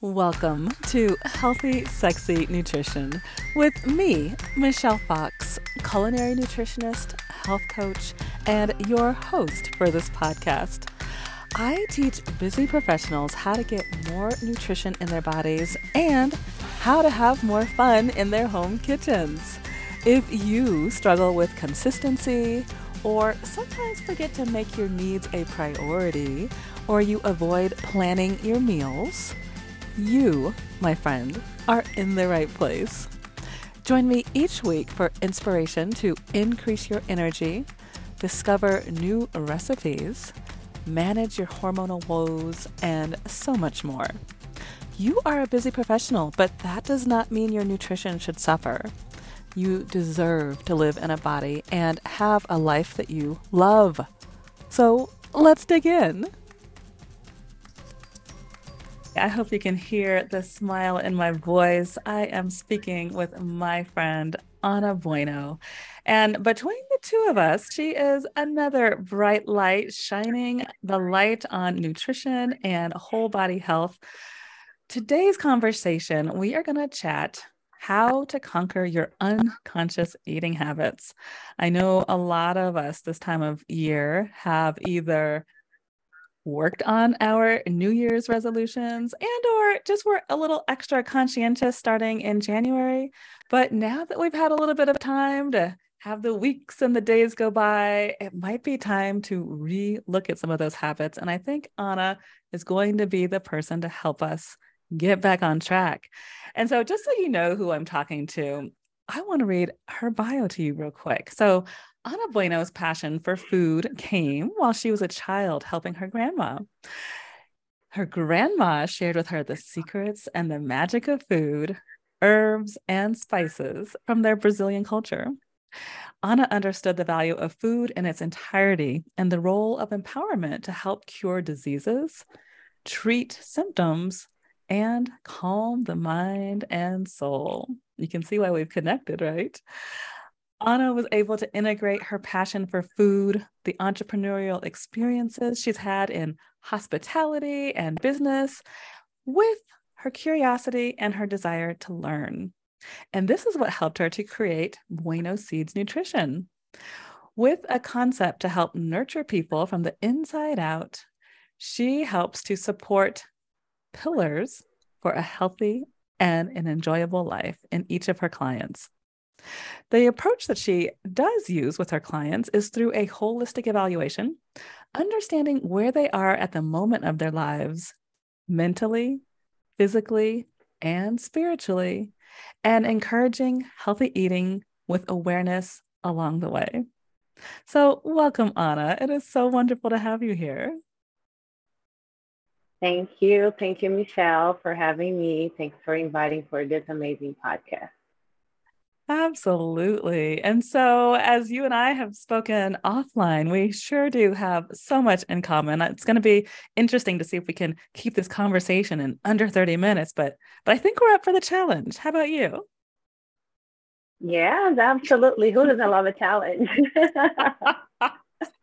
Welcome to Healthy Sexy Nutrition with me, Michelle Fox, culinary nutritionist, health coach, and your host for this podcast. I teach busy professionals how to get more nutrition in their bodies and how to have more fun in their home kitchens. If you struggle with consistency, or sometimes forget to make your needs a priority, or you avoid planning your meals, you, my friend, are in the right place. Join me each week for inspiration to increase your energy, discover new recipes, manage your hormonal woes, and so much more. You are a busy professional, but that does not mean your nutrition should suffer. You deserve to live in a body and have a life that you love. So let's dig in. I hope you can hear the smile in my voice. I am speaking with my friend, Ana Bueno. And between the two of us, she is another bright light shining the light on nutrition and whole body health. Today's conversation, we are going to chat how to conquer your unconscious eating habits. I know a lot of us this time of year have either worked on our new year's resolutions and or just were a little extra conscientious starting in january. But now that we've had a little bit of time to have the weeks and the days go by it might be time to re-look at some of those habits. And i think Ana is going to be the person to help us get back on track. And so just so you know who i'm talking to I want to read her bio to you real quick. So, Ana Bueno's passion for food came while she was a child helping her grandma. Her grandma shared with her the secrets and the magic of food, herbs, and spices from their Brazilian culture. Ana understood the value of food in its entirety and the role of empowerment to help cure diseases, treat symptoms, and calm the mind and soul. You can see why we've connected, right? Ana was able to integrate her passion for food, the entrepreneurial experiences she's had in hospitality and business, with her curiosity and her desire to learn. And this is what helped her to create Bueno Seeds Nutrition. With a concept to help nurture people from the inside out, she helps to support pillars for a healthy and an enjoyable life in each of her clients. The approach that she does use with her clients is through a holistic evaluation, understanding where they are at the moment of their lives, mentally, physically, and spiritually, and encouraging healthy eating with awareness along the way. So, welcome, Ana. It is so wonderful to have you here. Thank you. Thank you, Michelle, for having me. Thanks for inviting for this amazing podcast. Absolutely. And so, as you and I have spoken offline, we sure do have so much in common. It's going to be interesting to see if we can keep this conversation in under 30 minutes, but but I think we're up for the challenge. How about you? Yeah, absolutely. Who doesn't love a challenge?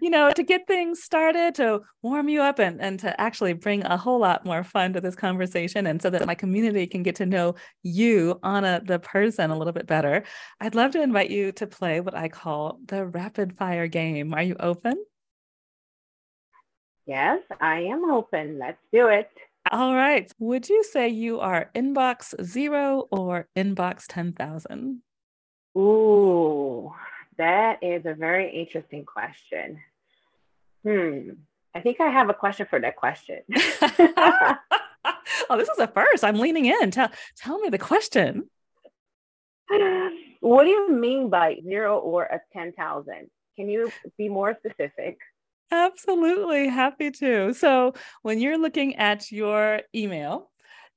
you know, to get things started, to warm you up and, and to actually bring a whole lot more fun to this conversation and so that my community can get to know you, Ana, the person, a little bit better, I'd love to invite you to play what I call the rapid fire game. Are you open? Yes, I am open. Let's do it. All right. Would you say you are inbox zero or inbox 10,000? Ooh, that is a very interesting question. Hmm. I think I have a question for that question. oh, this is a first. I'm leaning in. Tell tell me the question. What do you mean by zero or a 10,000? Can you be more specific? Absolutely. Happy to. So, when you're looking at your email,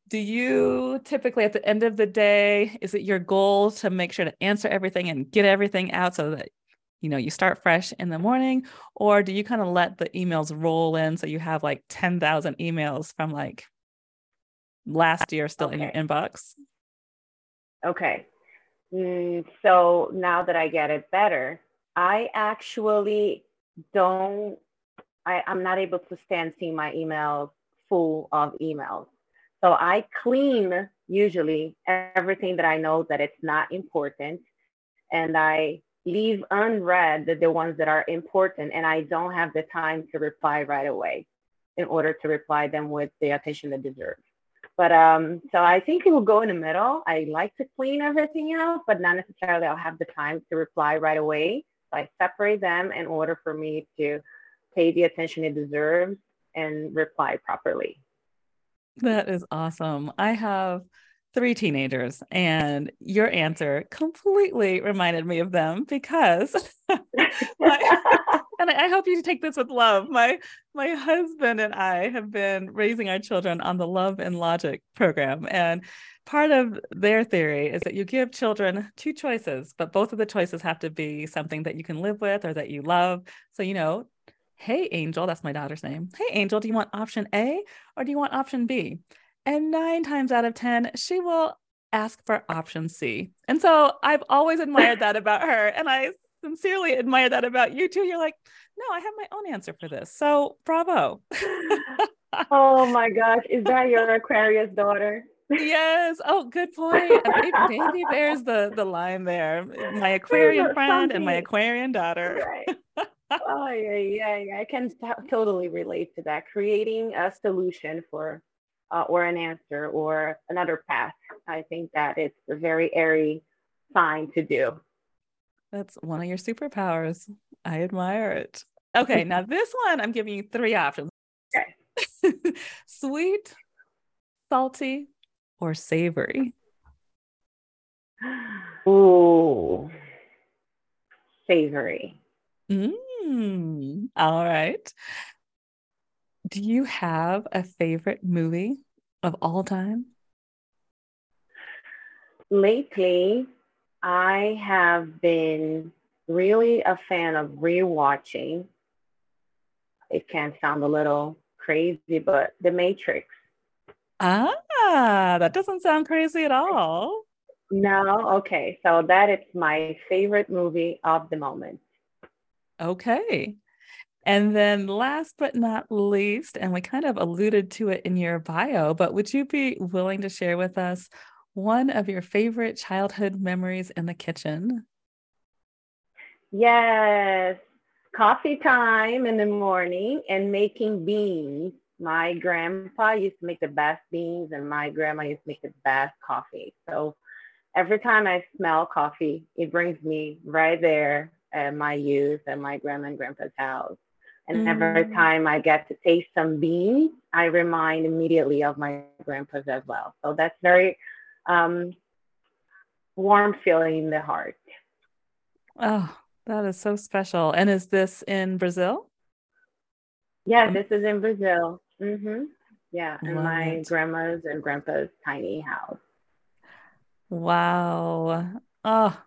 do you typically at the end of the day is it your goal to make sure to answer everything and get everything out so that you know you start fresh in the morning? Or do you kind of let the emails roll in so you have like 10,000 emails from like last year still okay. in your inbox? Okay. Mm, so now that i get it better i actually don't I, i'm not able to stand seeing my emails full of emails So I clean usually everything that I know that it's not important. And I leave unread the, ones that are important and I don't have the time to reply right away in order to reply them with the attention they deserve. But um, so I think it will go in the middle. I like to clean everything out, but not necessarily I'll have the time to reply right away. So I separate them in order for me to pay the attention it deserves and reply properly. That is awesome. I have three teenagers, and your answer completely reminded me of them because, my, and I hope you take this with love. My my husband and I have been raising our children on the Love and Logic program, and part of their theory is that you give children two choices, but both of the choices have to be something that you can live with or that you love. So you know. Hey, Angel, that's my daughter's name. Hey, Angel, do you want option A or do you want option B? And nine times out of 10, she will ask for option C. And so I've always admired that about her. And I sincerely admire that about you too. You're like, no, I have my own answer for this. So bravo. oh my gosh. Is that your Aquarius daughter? Yes. Oh, good point. Baby, baby there's the the line there. My Aquarian friend and my Aquarian daughter. Right. oh yeah, yeah, yeah. I can t- totally relate to that. Creating a solution for uh, or an answer or another path. I think that it's a very airy sign to do. That's one of your superpowers. I admire it. Okay, now this one I'm giving you three options. Okay. Sweet, salty, or savory? Ooh, savory. Mm, all right. Do you have a favorite movie of all time? Lately, I have been really a fan of rewatching. It can sound a little crazy, but The Matrix. Ah, that doesn't sound crazy at all. No, okay. So that is my favorite movie of the moment. Okay. And then last but not least, and we kind of alluded to it in your bio, but would you be willing to share with us one of your favorite childhood memories in the kitchen? Yes, coffee time in the morning and making beans. My grandpa used to make the best beans, and my grandma used to make the best coffee. So every time I smell coffee, it brings me right there at my youth and my grandma and grandpa's house. And mm. every time I get to taste some beans, I remind immediately of my grandpa's as well. So that's very um, warm feeling in the heart. Oh, that is so special. And is this in Brazil? Yeah, this is in Brazil. Mm-hmm. Yeah, in Love my it. grandma's and grandpa's tiny house. Wow. Oh,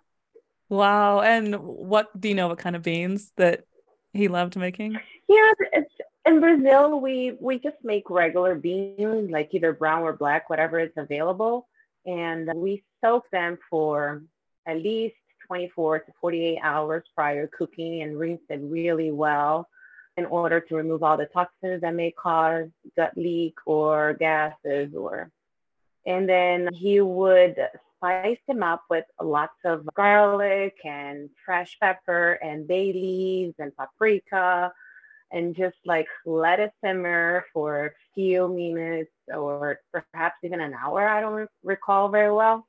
wow. And what do you know what kind of beans that he loved making? Yeah, it's in Brazil we we just make regular beans, like either brown or black, whatever is available, and we soak them for at least 24 to 48 hours prior cooking and rinse it really well in order to remove all the toxins that may cause gut leak or gases or and then he would spice them up with lots of garlic and fresh pepper and bay leaves and paprika and just like let it simmer for a few minutes or perhaps even an hour. I don't recall very well.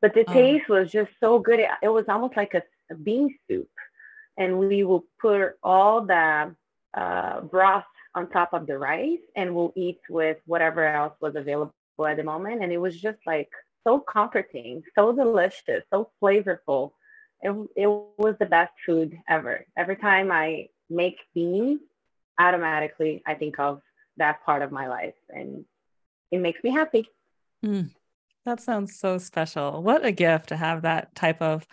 But the oh. taste was just so good. It, was almost like a, a, bean soup. And we will put all the uh, broth on top of the rice and we'll eat with whatever else was available at the moment. And it was just like so comforting, so delicious, so flavorful. It, it was the best food ever. Every time I make beans, automatically I think of that part of my life and it makes me happy. Mm, that sounds so special. What a gift to have that type of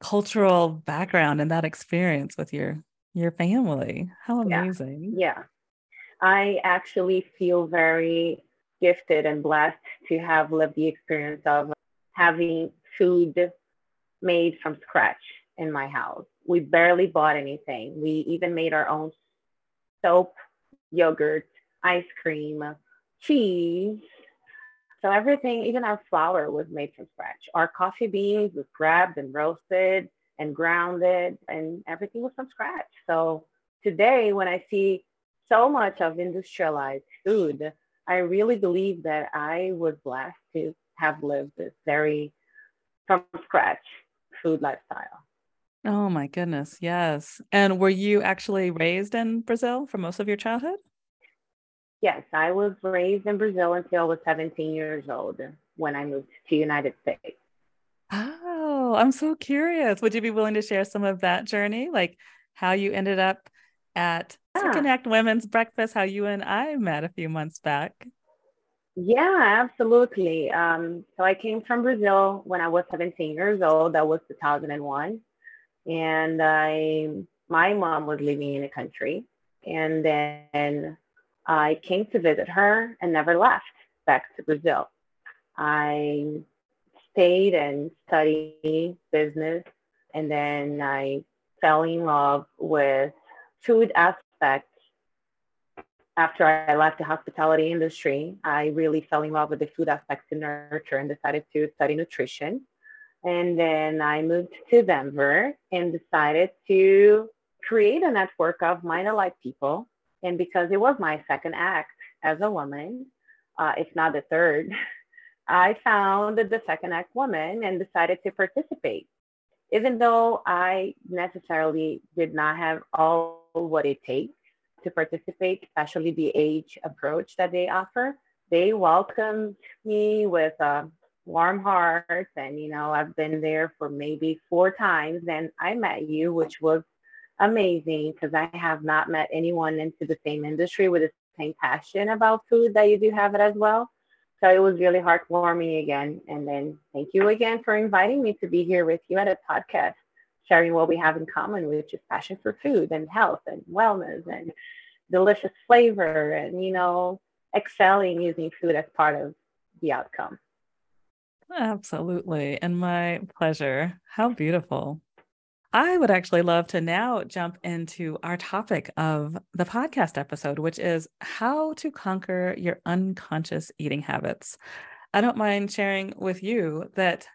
cultural background and that experience with your your family. How amazing. Yeah. yeah. I actually feel very gifted and blessed to have lived the experience of having food made from scratch in my house. We barely bought anything. We even made our own soap, yogurt, ice cream, cheese, So everything, even our flour was made from scratch. Our coffee beans was grabbed and roasted and grounded, and everything was from scratch. So today, when I see so much of industrialized food, I really believe that I was blessed to have lived this very from scratch food lifestyle. Oh my goodness, yes. And were you actually raised in Brazil for most of your childhood? Yes, I was raised in Brazil until I was 17 years old when I moved to United States. Oh, I'm so curious. Would you be willing to share some of that journey, like how you ended up at yeah. Connect Women's Breakfast, how you and I met a few months back? Yeah, absolutely. Um, so I came from Brazil when I was 17 years old. That was 2001, and I my mom was living in the country, and then I came to visit her and never left back to Brazil. I stayed and studied business, and then I fell in love with food aspects. After I left the hospitality industry, I really fell in love with the food aspects to nurture and decided to study nutrition. And then I moved to Denver and decided to create a network of mind-alike people and because it was my second act as a woman, uh, if not the third, I found the second act woman and decided to participate. Even though I necessarily did not have all what it takes to participate, especially the age approach that they offer, they welcomed me with a warm heart. And, you know, I've been there for maybe four times and I met you, which was amazing because I have not met anyone into the same industry with the same passion about food that you do have it as well. So it was really heartwarming again. And then thank you again for inviting me to be here with you at a podcast, sharing what we have in common, which is passion for food and health and wellness and delicious flavor and, you know, excelling using food as part of the outcome. Absolutely. And my pleasure. How beautiful. I would actually love to now jump into our topic of the podcast episode, which is how to conquer your unconscious eating habits. I don't mind sharing with you that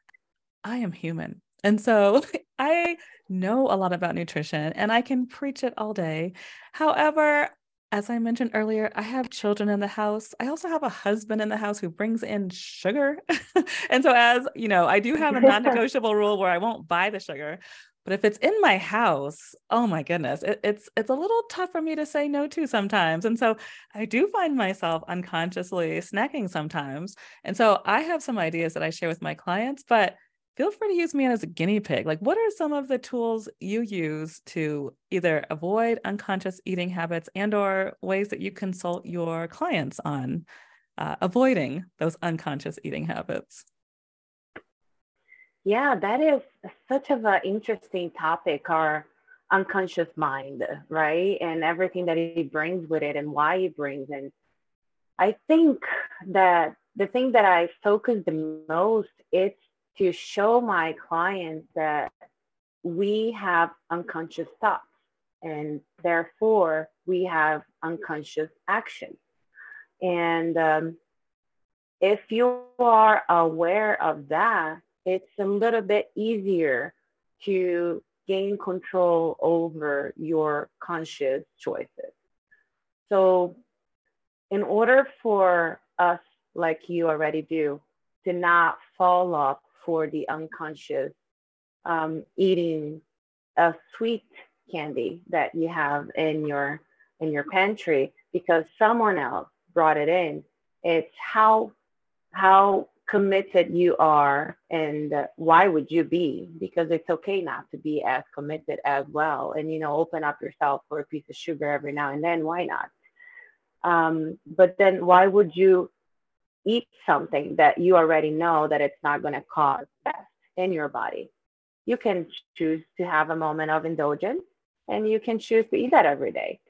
I am human. And so I know a lot about nutrition and I can preach it all day. However, as I mentioned earlier, I have children in the house. I also have a husband in the house who brings in sugar. and so, as you know, I do have a non negotiable rule where I won't buy the sugar, but if it's in my house, oh my goodness, it, it's it's a little tough for me to say no to sometimes. And so I do find myself unconsciously snacking sometimes. And so I have some ideas that I share with my clients, but feel free to use me as a guinea pig. Like, what are some of the tools you use to either avoid unconscious eating habits and or ways that you consult your clients on uh, avoiding those unconscious eating habits? Yeah, that is such of an interesting topic, our unconscious mind, right? And everything that it brings with it and why it brings. And I think that the thing that I focus the most is to show my clients that we have unconscious thoughts and therefore we have unconscious actions. And um, if you are aware of that, it's a little bit easier to gain control over your conscious choices. So, in order for us, like you already do, to not fall up for the unconscious um, eating a sweet candy that you have in your in your pantry because someone else brought it in, it's how how committed you are and why would you be? Because it's okay not to be as committed as well and you know open up yourself for a piece of sugar every now and then. Why not? Um, but then why would you eat something that you already know that it's not going to cause stress in your body? You can choose to have a moment of indulgence and you can choose to eat that every day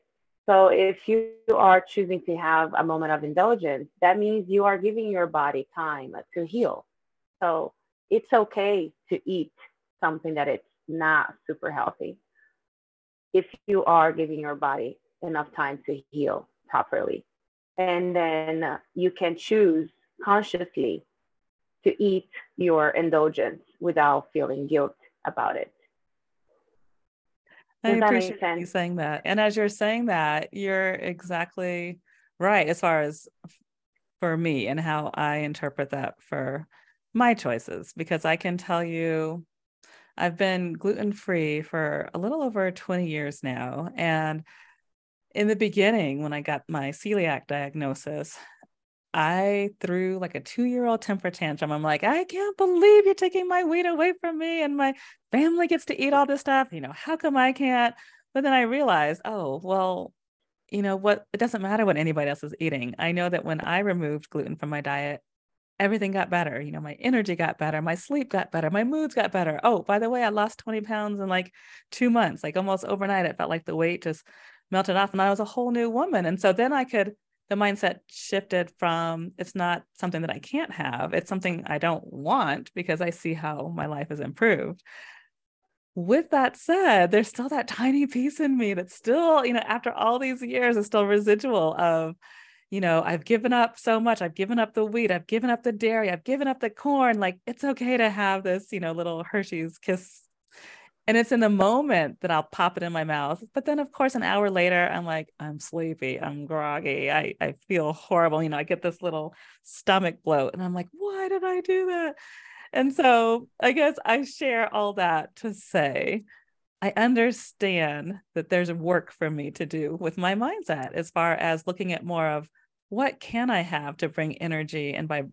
so if you are choosing to have a moment of indulgence, that means you are giving your body time to heal. So it's okay to eat something that it's not super healthy if you are giving your body enough time to heal properly. And then you can choose consciously to eat your indulgence without feeling guilt about it. I appreciate you saying that. And as you're saying that, you're exactly right as far as for me and how I interpret that for my choices, because I can tell you I've been gluten free for a little over 20 years now. And in the beginning, when I got my celiac diagnosis, I threw like a two year old temper tantrum. I'm like, I can't believe you're taking my wheat away from me and my family gets to eat all this stuff. You know, how come I can't? But then I realized, oh, well, you know what? It doesn't matter what anybody else is eating. I know that when I removed gluten from my diet, everything got better. You know, my energy got better, my sleep got better, my moods got better. Oh, by the way, I lost 20 pounds in like two months, like almost overnight. It felt like the weight just melted off and I was a whole new woman. And so then I could, the mindset shifted from it's not something that I can't have, it's something I don't want because I see how my life has improved. With that said, there's still that tiny piece in me that's still, you know, after all these years, is still residual of, you know, I've given up so much. I've given up the wheat. I've given up the dairy. I've given up the corn. Like it's okay to have this, you know, little Hershey's kiss. And it's in the moment that I'll pop it in my mouth. But then, of course, an hour later, I'm like, I'm sleepy. I'm groggy. I, I feel horrible. You know, I get this little stomach bloat. And I'm like, why did I do that? And so I guess I share all that to say I understand that there's work for me to do with my mindset as far as looking at more of what can I have to bring energy and by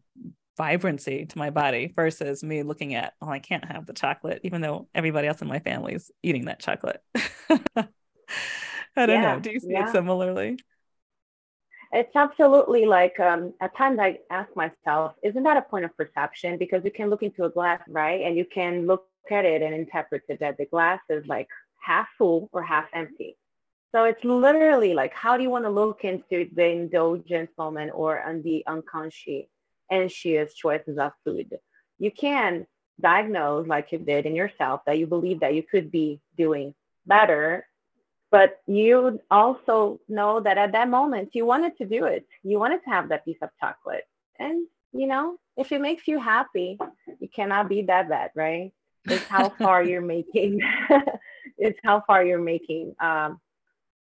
vibrancy to my body versus me looking at, oh, I can't have the chocolate, even though everybody else in my family is eating that chocolate. I don't yeah, know. Do you see yeah. it similarly? It's absolutely like um, at times I ask myself, isn't that a point of perception? Because you can look into a glass, right? And you can look at it and interpret it that the glass is like half full or half empty. So it's literally like, how do you want to look into the indulgence moment or on the unconscious anxious choices of food? You can diagnose, like you did in yourself, that you believe that you could be doing better, but you also know that at that moment you wanted to do it. You wanted to have that piece of chocolate. And, you know, if it makes you happy, you cannot be that bad, right? It's how far you're making. it's how far you're making um,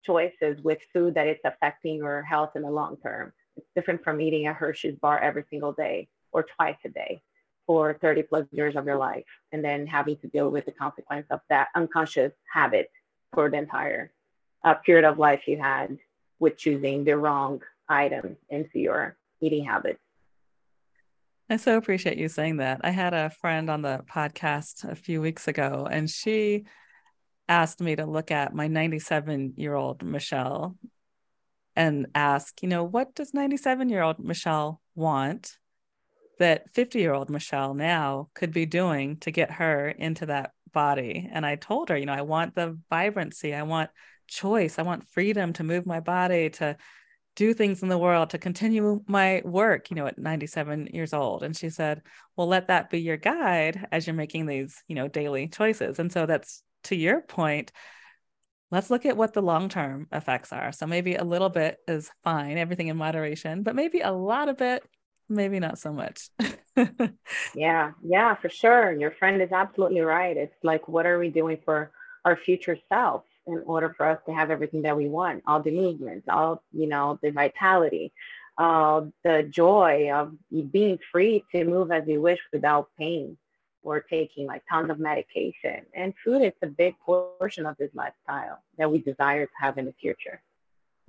choices with food that it's affecting your health in the long term. It's different from eating a Hershey's bar every single day or twice a day for 30 plus years of your life and then having to deal with the consequence of that unconscious habit for the entire uh, period of life you had with choosing the wrong item into your eating habits. I so appreciate you saying that. I had a friend on the podcast a few weeks ago, and she asked me to look at my 97 year old Michelle and ask, you know, what does 97 year old Michelle want that 50 year old Michelle now could be doing to get her into that body? And I told her, you know, I want the vibrancy, I want choice, I want freedom to move my body, to do things in the world, to continue my work, you know, at 97 years old. And she said, well, let that be your guide as you're making these, you know, daily choices. And so that's to your point, let's look at what the long term effects are. So maybe a little bit is fine, everything in moderation, but maybe a lot of it, maybe not so much. yeah, yeah, for sure. Your friend is absolutely right. It's like, what are we doing for our future self in order for us to have everything that we want? All the movements, all, you know, the vitality, uh, the joy of being free to move as you wish without pain or taking like tons of medication. And food is a big portion of this lifestyle that we desire to have in the future.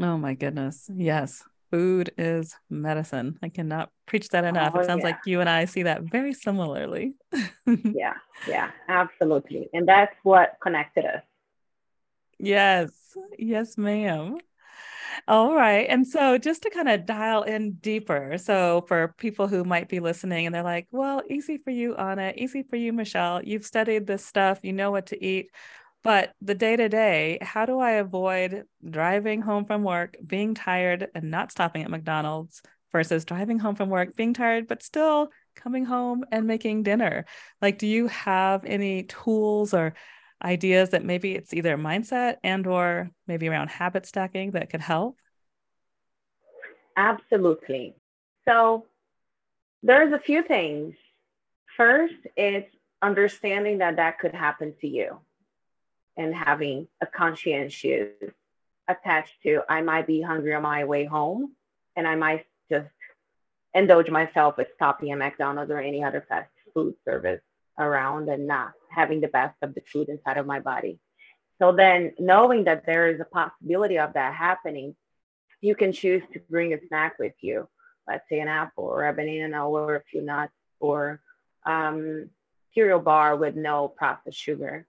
Oh my goodness. Yes. Food is medicine. I cannot preach that enough. Oh, it sounds yeah. like you and I see that very similarly. yeah, yeah, absolutely. And that's what connected us. Yes, yes, ma'am. All right. And so just to kind of dial in deeper. So for people who might be listening and they're like, well, easy for you, Ana, easy for you, Michelle. You've studied this stuff, you know what to eat. But the day to day, how do I avoid driving home from work, being tired and not stopping at McDonald's versus driving home from work, being tired, but still coming home and making dinner? Like, do you have any tools or ideas that maybe it's either mindset and or maybe around habit stacking that could help? Absolutely. So There's a few things. First, it's understanding that that could happen to you and having a conscientious attached to I might be hungry on my way home and I might just indulge myself with stopping at McDonald's or any other fast food service around and not having the best of the food inside of my body. So then knowing that there is a possibility of that happening, you can choose to bring a snack with you. Let's say an apple or a banana or a few nuts or um, cereal bar with no processed sugar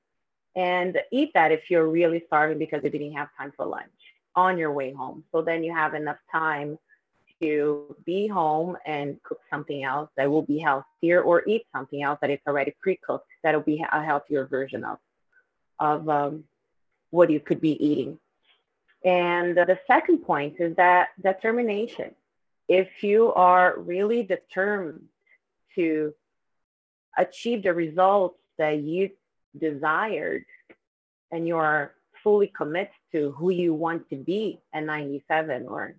and eat that if you're really starving because you didn't have time for lunch on your way home. So then you have enough time to be home and cook something else that will be healthier or eat something else that is already pre-cooked that will be a healthier version of of um, what you could be eating. And the second point is that determination. If you are really determined to achieve the results that you desired and you are fully committed to who you want to be at 97 or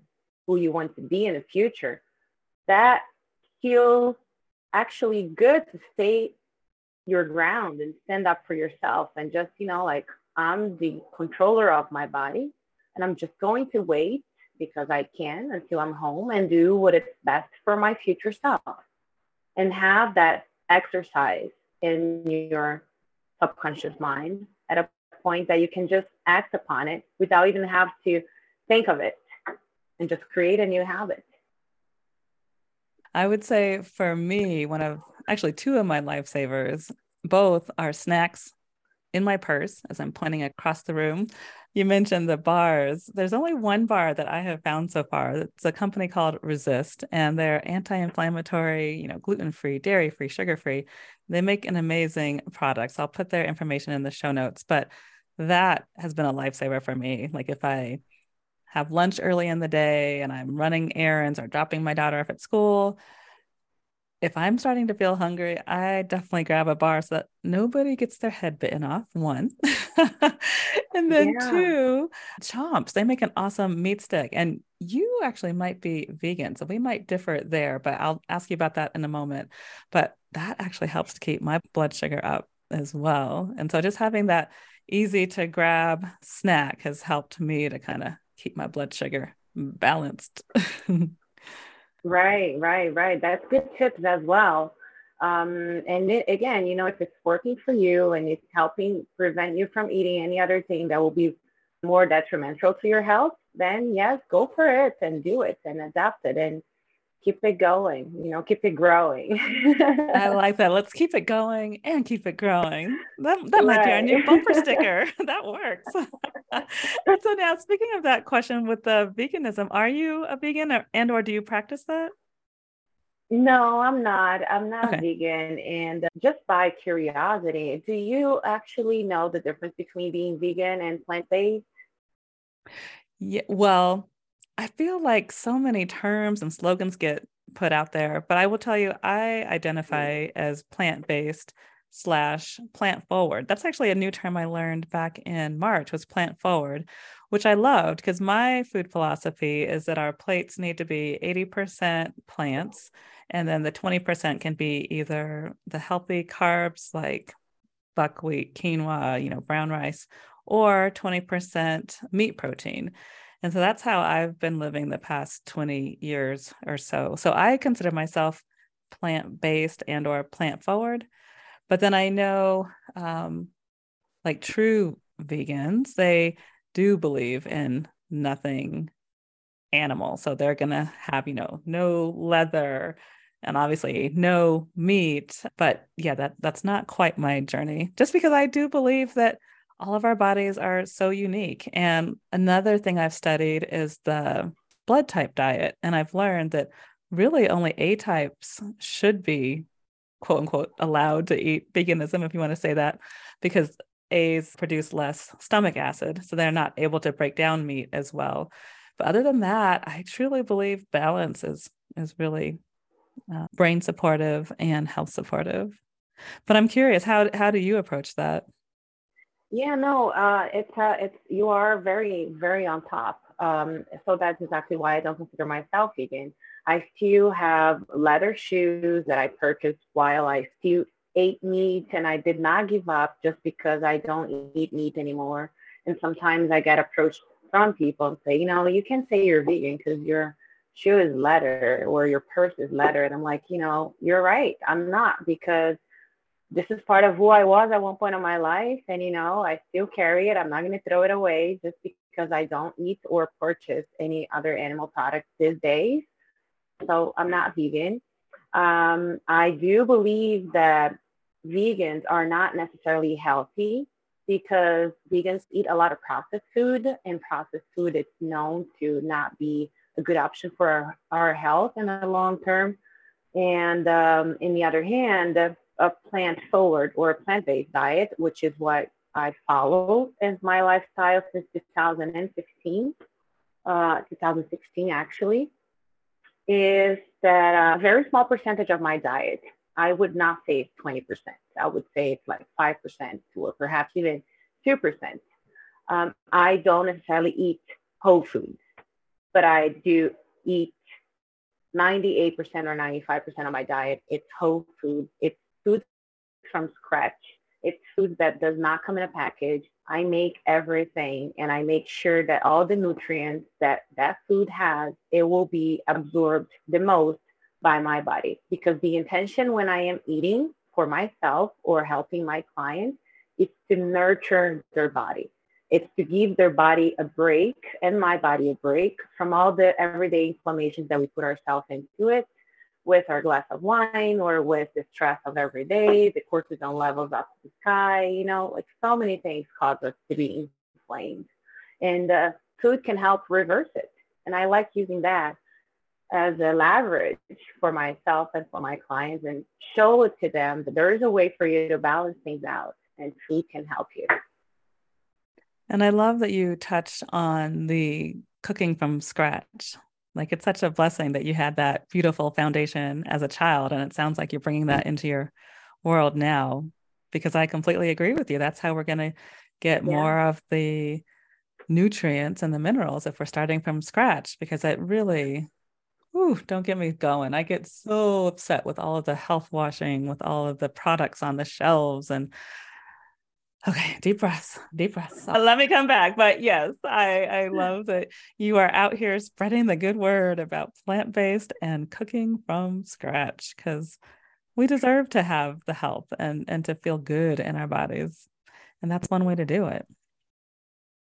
who you want to be in the future, that feels actually good to stay your ground and stand up for yourself and just, you know, like I'm the controller of my body and I'm just going to wait because I can until I'm home and do what is best for my future self and have that exercise in your subconscious mind at a point that you can just act upon it without even have to think of it and just create a new habit. I would say for me, one of actually two of my lifesavers, both are snacks in my purse as I'm pointing across the room. You mentioned the bars. There's only one bar that I have found so far. It's a company called Resist, and they're anti-inflammatory, you know, gluten-free, dairy-free, sugar-free. They make an amazing product. So I'll put their information in the show notes. But that has been a lifesaver for me. Like if I have lunch early in the day and I'm running errands or dropping my daughter off at school, if I'm starting to feel hungry, I definitely grab a bar so that nobody gets their head bitten off. One. and then yeah. two, chomps. They make an awesome meat stick. And you actually might be vegan. So we might differ there, but I'll ask you about that in a moment. But that actually helps to keep my blood sugar up as well. And so just having that easy to grab snack has helped me to kind of keep my blood sugar balanced. Right, right, right. That's good tips as well. Um, and it, again, you know, if it's working for you and it's helping prevent you from eating any other thing that will be more detrimental to your health, then yes, go for it and do it and adapt it and keep it going, you know, keep it growing. I like that. Let's keep it going and keep it growing. That, that right. might be our new bumper sticker. that works. so now speaking of that question with the veganism, are you a vegan or, and or do you practice that? No, I'm not. I'm not okay. vegan. And uh, just by curiosity, do you actually know the difference between being vegan and plant-based? Yeah, well, I feel like so many terms and slogans get put out there, but I will tell you, I mm. identify as plant based slash plant forward. That's actually a new term I learned back in March was plant forward, which I loved because my food philosophy is that our plates need to be 80% plants and then the 20% can be either the healthy carbs like buckwheat, quinoa, you know, brown rice or 20% meat protein. And so that's how I've been living the past 20 years or so. So I consider myself plant-based and or plant forward. But then I know um, like true vegans, they do believe in nothing animal. So they're going to have, you know, no leather and obviously no meat. But yeah, that that's not quite my journey. Just because I do believe that all of our bodies are so unique. And another thing I've studied is the blood type diet. And I've learned that really only A types should be quote unquote allowed to eat veganism, if you want to say that, because A's produce less stomach acid. So they're not able to break down meat as well. But other than that, I truly believe balance is is really uh, brain supportive and health supportive. But I'm curious, how how do you approach that? Yeah, no, uh, it's uh, it's you are very very on top Um, so that's exactly why I don't consider myself vegan. I still have leather shoes that I purchased while I still ate meat and I did not give up just because I don't eat meat anymore. And sometimes I get approached from people and say, you know, you can say you're vegan because your shoe is leather or your purse is leather. And I'm like, you know, you're right. I'm not because this is part of who I was at one point in my life. And, you know, I still carry it. I'm not going to throw it away just because I don't eat or purchase any other animal products these days. So I'm not vegan. Um, I do believe that vegans are not necessarily healthy because vegans eat a lot of processed food, and processed food is known to not be a good option for our, our health in the long term. And um, in the other hand, a plant forward or a plant based diet, which is what I follow as my lifestyle since 2015, uh, 2016 actually, is that a very small percentage of my diet, I would not say it's 20%. I would say it's like 5% or perhaps even 2%. Um, I don't necessarily eat whole foods, but I do eat 98% or 95% of my diet. It's whole food. It's food from scratch. It's food that does not come in a package. I make everything and I make sure that all the nutrients that that food has, it will be absorbed the most by my body. Because the intention when I am eating for myself or helping my clients is to nurture their body. It's to give their body a break and my body a break from all the everyday inflammations that we put ourselves into it with our glass of wine or with the stress of every day, the cortisol levels up to the sky, you know, like so many things cause us to be inflamed. And uh, food can help reverse it. And I like using that as a leverage for myself and for my clients and show it to them that there is a way for you to balance things out and food can help you. And I love that you touched on the cooking from scratch like it's such a blessing that you had that beautiful foundation as a child. And it sounds like you're bringing that into your world now because I completely agree with you. That's how we're going to get yeah. more of the nutrients and the minerals if we're starting from scratch because it really Ooh, don't get me going. I get so upset with all of the health washing, with all of the products on the shelves and Okay, deep breaths, deep breaths. Uh, let me come back. But yes, I, I love that you are out here spreading the good word about plant based and cooking from scratch because we deserve to have the health and, and to feel good in our bodies. And that's one way to do it.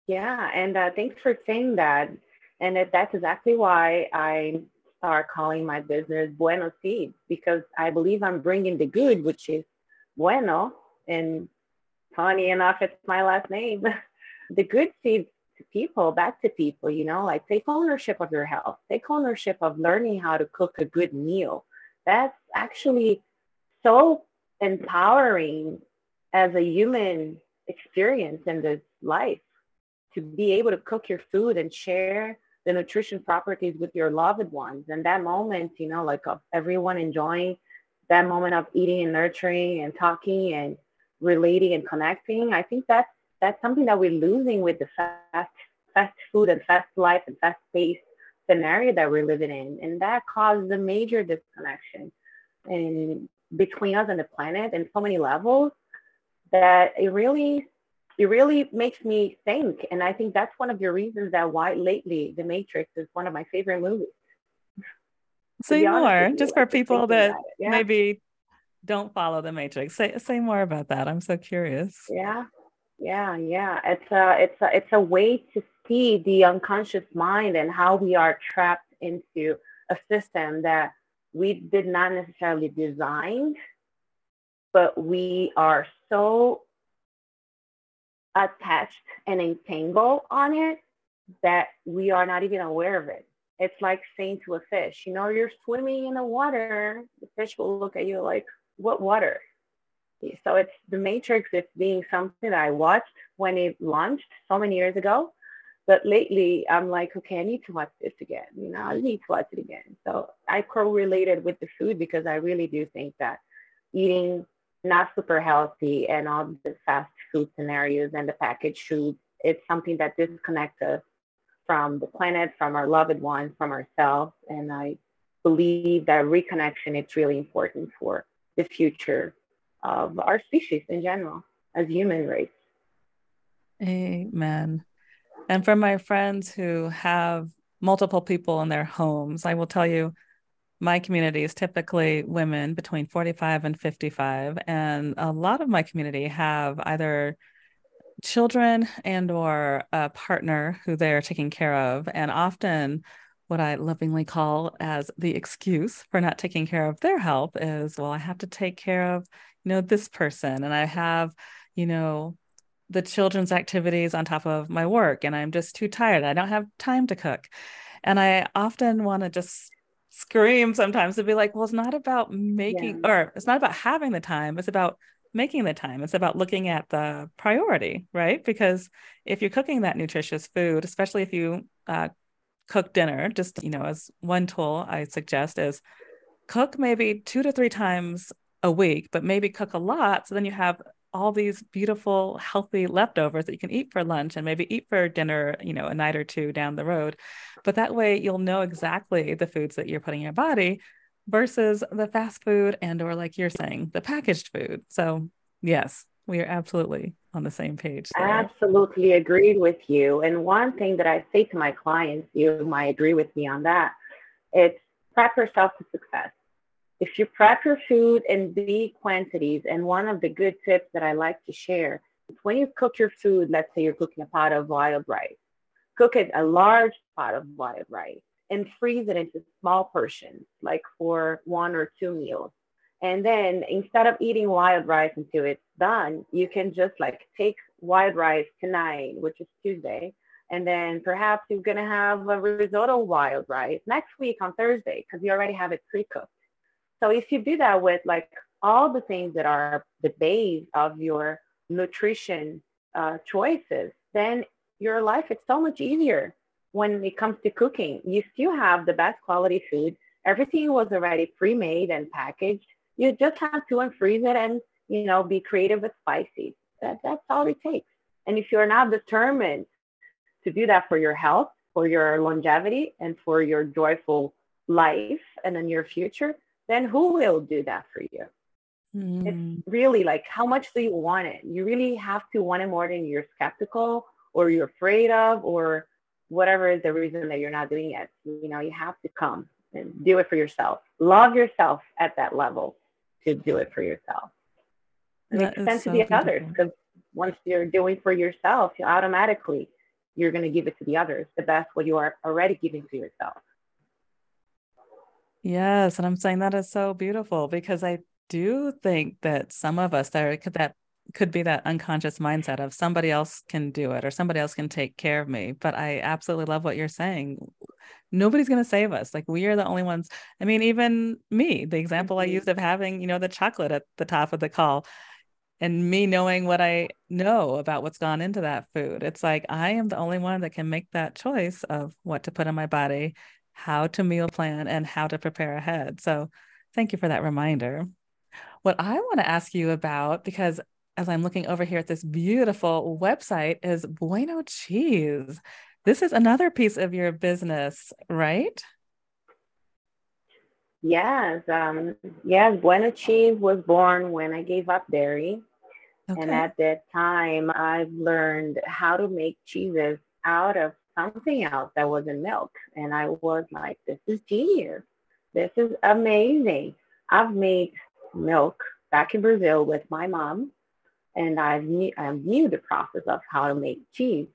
Yeah. And uh, thanks for saying that. And it, that's exactly why I start calling my business Bueno Seeds because I believe I'm bringing the good, which is bueno and funny enough, it's my last name. the good seeds to people, back to people, you know, like take ownership of your health, take ownership of learning how to cook a good meal. That's actually so empowering as a human experience in this life to be able to cook your food and share the nutrition properties with your loved ones. And that moment, you know, like of everyone enjoying that moment of eating and nurturing and talking and relating and connecting. I think that's that's something that we're losing with the fast fast food and fast life and fast paced scenario that we're living in, and that caused a major disconnection in between us and the planet in so many levels that it really it really makes me think and i think that's one of the reasons that why lately the matrix is one of my favorite movies say more just for people that yeah. maybe don't follow the matrix. Say say more about that. I'm so curious. Yeah. Yeah, yeah. It's a it's a it's a way to see the unconscious mind and how we are trapped into a system that we did not necessarily design, but we are so attached and entangled on it that we are not even aware of it. It's like saying to a fish, you know, you're swimming in the water, the fish will look at you like, what water? So it's the Matrix. It's being something that I watched when it launched so many years ago, but lately I'm like, okay, I need to watch this again. You know, I mm-hmm. need to watch it again. So I correlated with the food because I really do think that eating not super healthy and all the fast food scenarios and the packaged food, it's something that disconnects us from the planet, from our loved ones, from ourselves. And I believe that reconnection is really important for the future of our species in general as human race. Amen. And for my friends who have multiple people in their homes, I will tell you my community is typically women between 45 and 55 and a lot of my community have either children and or a partner who they're taking care of and often what i lovingly call as the excuse for not taking care of their health is well i have to take care of you know this person and i have you know the children's activities on top of my work and i'm just too tired i don't have time to cook and i often want to just scream sometimes to be like well it's not about making yeah. or it's not about having the time it's about making the time it's about looking at the priority right because if you're cooking that nutritious food especially if you uh, cook dinner just you know as one tool i suggest is cook maybe two to three times a week but maybe cook a lot so then you have all these beautiful, healthy leftovers that you can eat for lunch and maybe eat for dinner, you know, a night or two down the road. But that way you'll know exactly the foods that you're putting in your body versus the fast food and or like you're saying, the packaged food. So yes, we are absolutely on the same page. There. Absolutely agreed with you. And one thing that I say to my clients, you might agree with me on that, it's prep yourself to success if you prep your food in big quantities, and one of the good tips that I like to share is when you cook your food, let's say you're cooking a pot of wild rice, cook it a large pot of wild rice and freeze it into small portions, like for one or two meals. And then instead of eating wild rice until it's done, you can just like take wild rice tonight, which is Tuesday, and then perhaps you're gonna have a risotto wild rice next week on Thursday because you already have it pre-cooked. So if you do that with like all the things that are the base of your nutrition uh, choices, then your life is so much easier when it comes to cooking. You still have the best quality food. Everything was already pre-made and packaged. You just have to unfreeze it and you know be creative with spices. That that's all it takes. And if you're not determined to do that for your health, for your longevity, and for your joyful life and in your future, then who will do that for you? Mm. It's really like, how much do you want it? You really have to want it more than you're skeptical or you're afraid of or whatever is the reason that you're not doing it. You know, you have to come and do it for yourself. Love yourself at that level to do it for yourself. It makes sense so to the others because once you're doing for yourself, you automatically you're going to give it to the others the best what you are already giving to yourself. Yes, and I'm saying that is so beautiful because I do think that some of us there could that could be that unconscious mindset of somebody else can do it or somebody else can take care of me. But I absolutely love what you're saying. Nobody's going to save us. Like we are the only ones. I mean, even me, the example I mm-hmm. used of having, you know, the chocolate at the top of the call and me knowing what I know about what's gone into that food. It's like I am the only one that can make that choice of what to put in my body how to meal plan and how to prepare ahead. So thank you for that reminder. What I want to ask you about, because as I'm looking over here at this beautiful website, is Bueno Cheese. This is another piece of your business, right? Yes. Um, yes, Bueno Cheese was born when I gave up dairy. Okay. And at that time, I've learned how to make cheeses out of something else that wasn't milk. And I was like, this is genius. This is amazing. I've made milk back in Brazil with my mom, and I knew, I knew the process of how to make cheese.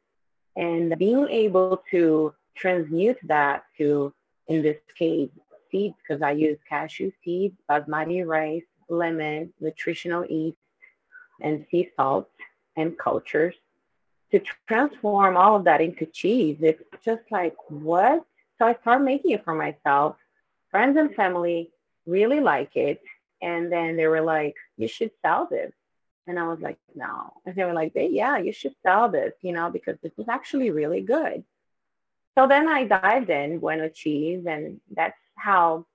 And being able to transmute that to, in this case, seeds, because I use cashew seeds, basmati rice, lemon, nutritional yeast, and sea salt and cultures to transform all of that into cheese, it's just like, what? So I started making it for myself. Friends and family really like it. And then they were like, you should sell this. And I was like, no. And they were like, yeah, you should sell this, you know, because this is actually really good. So then I dived in Bueno Cheese, and that's how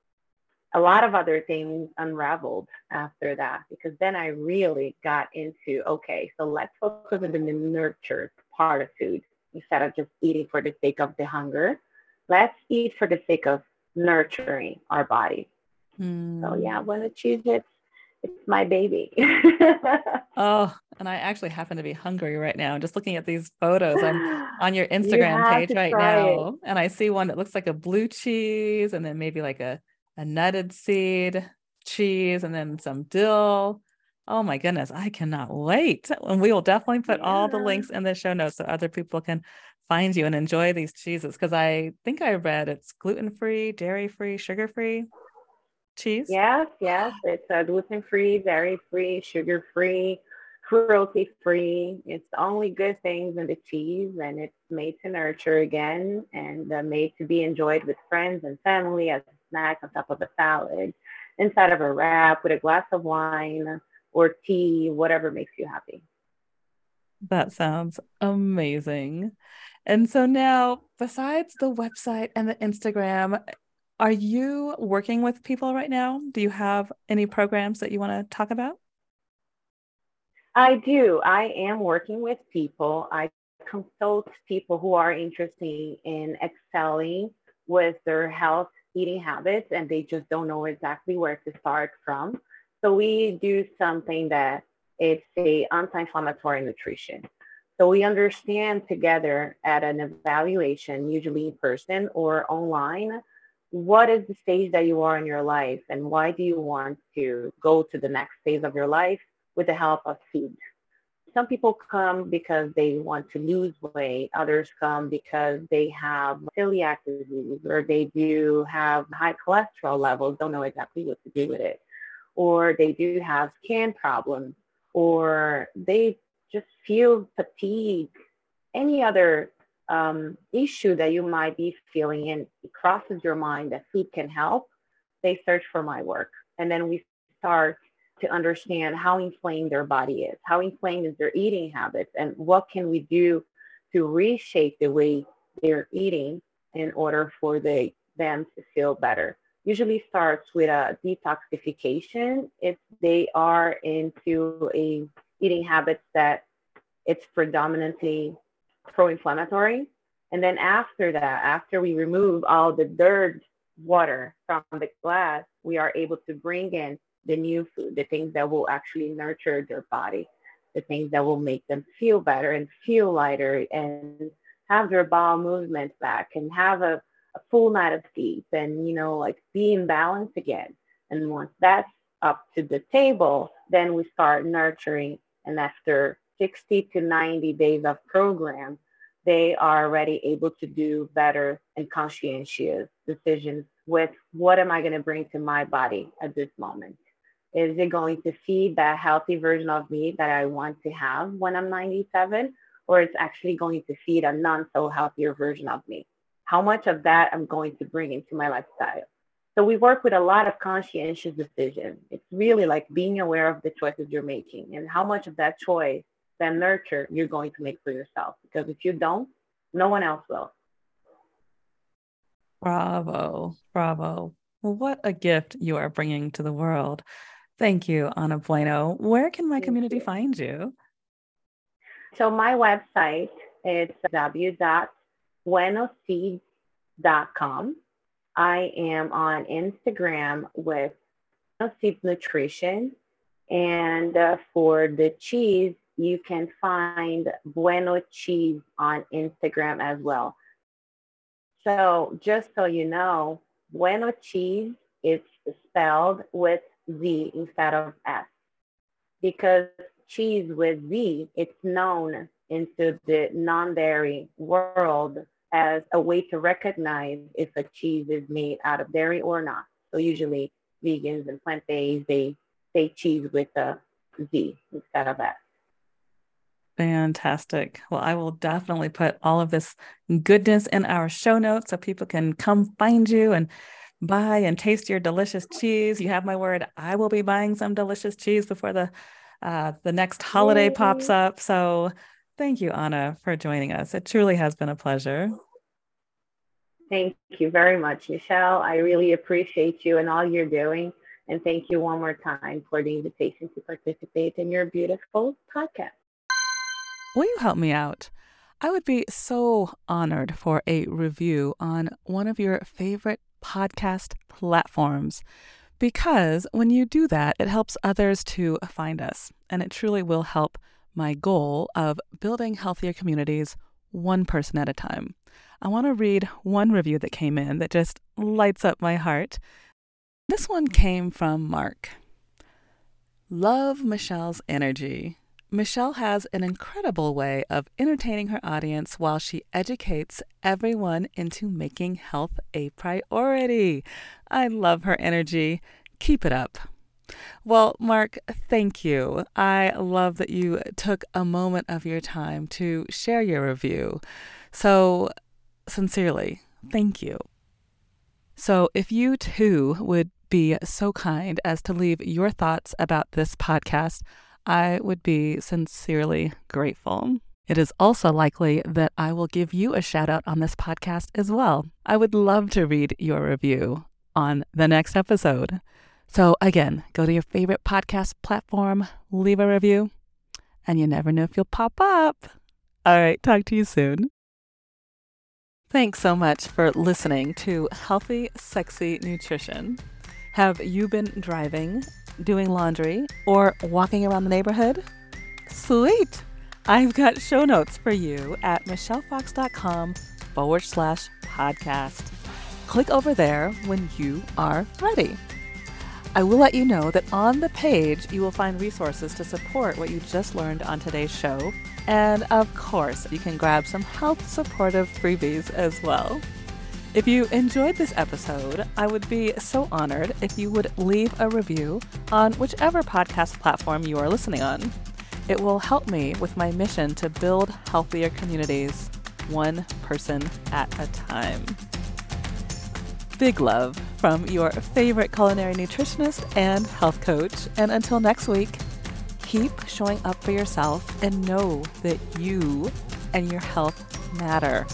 a lot of other things unraveled after that because then I really got into okay, so let's focus on the nurtured part of food instead of just eating for the sake of the hunger. Let's eat for the sake of nurturing our body. Mm. So yeah, when the cheese hits, it's my baby. oh, and I actually happen to be hungry right now. Just looking at these photos, I'm on your Instagram you page right now, it. and I see one that looks like a blue cheese, and then maybe like a a nutted seed cheese, and then some dill. Oh my goodness, I cannot wait. And we will definitely put yeah. all the links in the show notes so other people can find you and enjoy these cheeses. Because I think I read it's gluten free, dairy free, sugar free cheese? Yes, yes. It's uh, gluten free, dairy free, sugar free, cruelty free. It's only good things in the cheese, and it's made to nurture again and uh, made to be enjoyed with friends and family as a snack on top of a salad, inside of a wrap with a glass of wine or tea, whatever makes you happy. That sounds amazing. And so now, besides the website and the Instagram, are you working with people right now? Do you have any programs that you want to talk about? I do. I am working with people. I consult people who are interested in excelling with their health eating habits and they just don't know exactly where to start from. So we do something that it's a anti-inflammatory nutrition. So we understand together at an evaluation, usually in person or online, what is the stage that you are in your life and why do you want to go to the next phase of your life with the help of food some people come because they want to lose weight others come because they have celiac disease or they do have high cholesterol levels don't know exactly what to do with it or they do have skin problems or they just feel fatigue any other um, issue that you might be feeling and it crosses your mind that food can help, they search for my work. And then we start to understand how inflamed their body is, how inflamed is their eating habits, and what can we do to reshape the way they're eating in order for the, them to feel better. Usually starts with a detoxification if they are into a eating habits that it's predominantly pro-inflammatory. And then after that, after we remove all the dirt water from the glass, we are able to bring in the new food, the things that will actually nurture their body, the things that will make them feel better and feel lighter and have their bowel movements back and have a, a full night of sleep and, you know, like be in balance again. And once that's up to the table, then we start nurturing. And after 60 to 90 days of program, they are already able to do better and conscientious decisions with what am I going to bring to my body at this moment? Is it going to feed that healthy version of me that I want to have when I'm 97? Or it's actually going to feed a non so healthier version of me? How much of that I'm going to bring into my lifestyle? So we work with a lot of conscientious decisions. It's really like being aware of the choices you're making and how much of that choice then nurture you're going to make for yourself. Because if you don't, no one else will. Bravo. Bravo. What a gift you are bringing to the world. Thank you, Ana Bueno. Where can my Thank community you. find you? So my website is www.buenoseeds.com. I am on Instagram with Seeds Nutrition. And uh, for the cheese, you can find Bueno Cheese on Instagram as well. So just so you know, Bueno Cheese is spelled with Z instead of S because cheese with Z, it's known into the non-dairy world as a way to recognize if a cheese is made out of dairy or not. So usually vegans and plant-based, they say cheese with a Z instead of S. Fantastic. Well, I will definitely put all of this goodness in our show notes so people can come find you and buy and taste your delicious cheese. You have my word. I will be buying some delicious cheese before the uh, the next holiday pops up. So, thank you, Ana, for joining us. It truly has been a pleasure. Thank you very much, Michelle. I really appreciate you and all you're doing. And thank you one more time for the invitation to participate in your beautiful podcast. Will you help me out? I would be so honored for a review on one of your favorite podcast platforms because when you do that, it helps others to find us, and it truly will help my goal of building healthier communities one person at a time. I want to read one review that came in that just lights up my heart. This one came from Mark. Love Michelle's energy. Michelle has an incredible way of entertaining her audience while she educates everyone into making health a priority. I love her energy. Keep it up. Well, Mark, thank you. I love that you took a moment of your time to share your review. So, sincerely, thank you. So, if you too would be so kind as to leave your thoughts about this podcast, I would be sincerely grateful. It is also likely that I will give you a shout out on this podcast as well. I would love to read your review on the next episode. So, again, go to your favorite podcast platform, leave a review, and you never know if you'll pop up. All right, talk to you soon. Thanks so much for listening to Healthy, Sexy Nutrition. Have you been driving, doing laundry, or walking around the neighborhood? Sweet! I've got show notes for you at michellefox.com forward slash podcast. Click over there when you are ready. I will let you know that on the page you will find resources to support what you just learned on today's show. And of course, you can grab some health supportive freebies as well. If you enjoyed this episode, I would be so honored if you would leave a review on whichever podcast platform you are listening on. It will help me with my mission to build healthier communities, one person at a time. Big love from your favorite culinary nutritionist and health coach. And until next week, keep showing up for yourself and know that you and your health matter.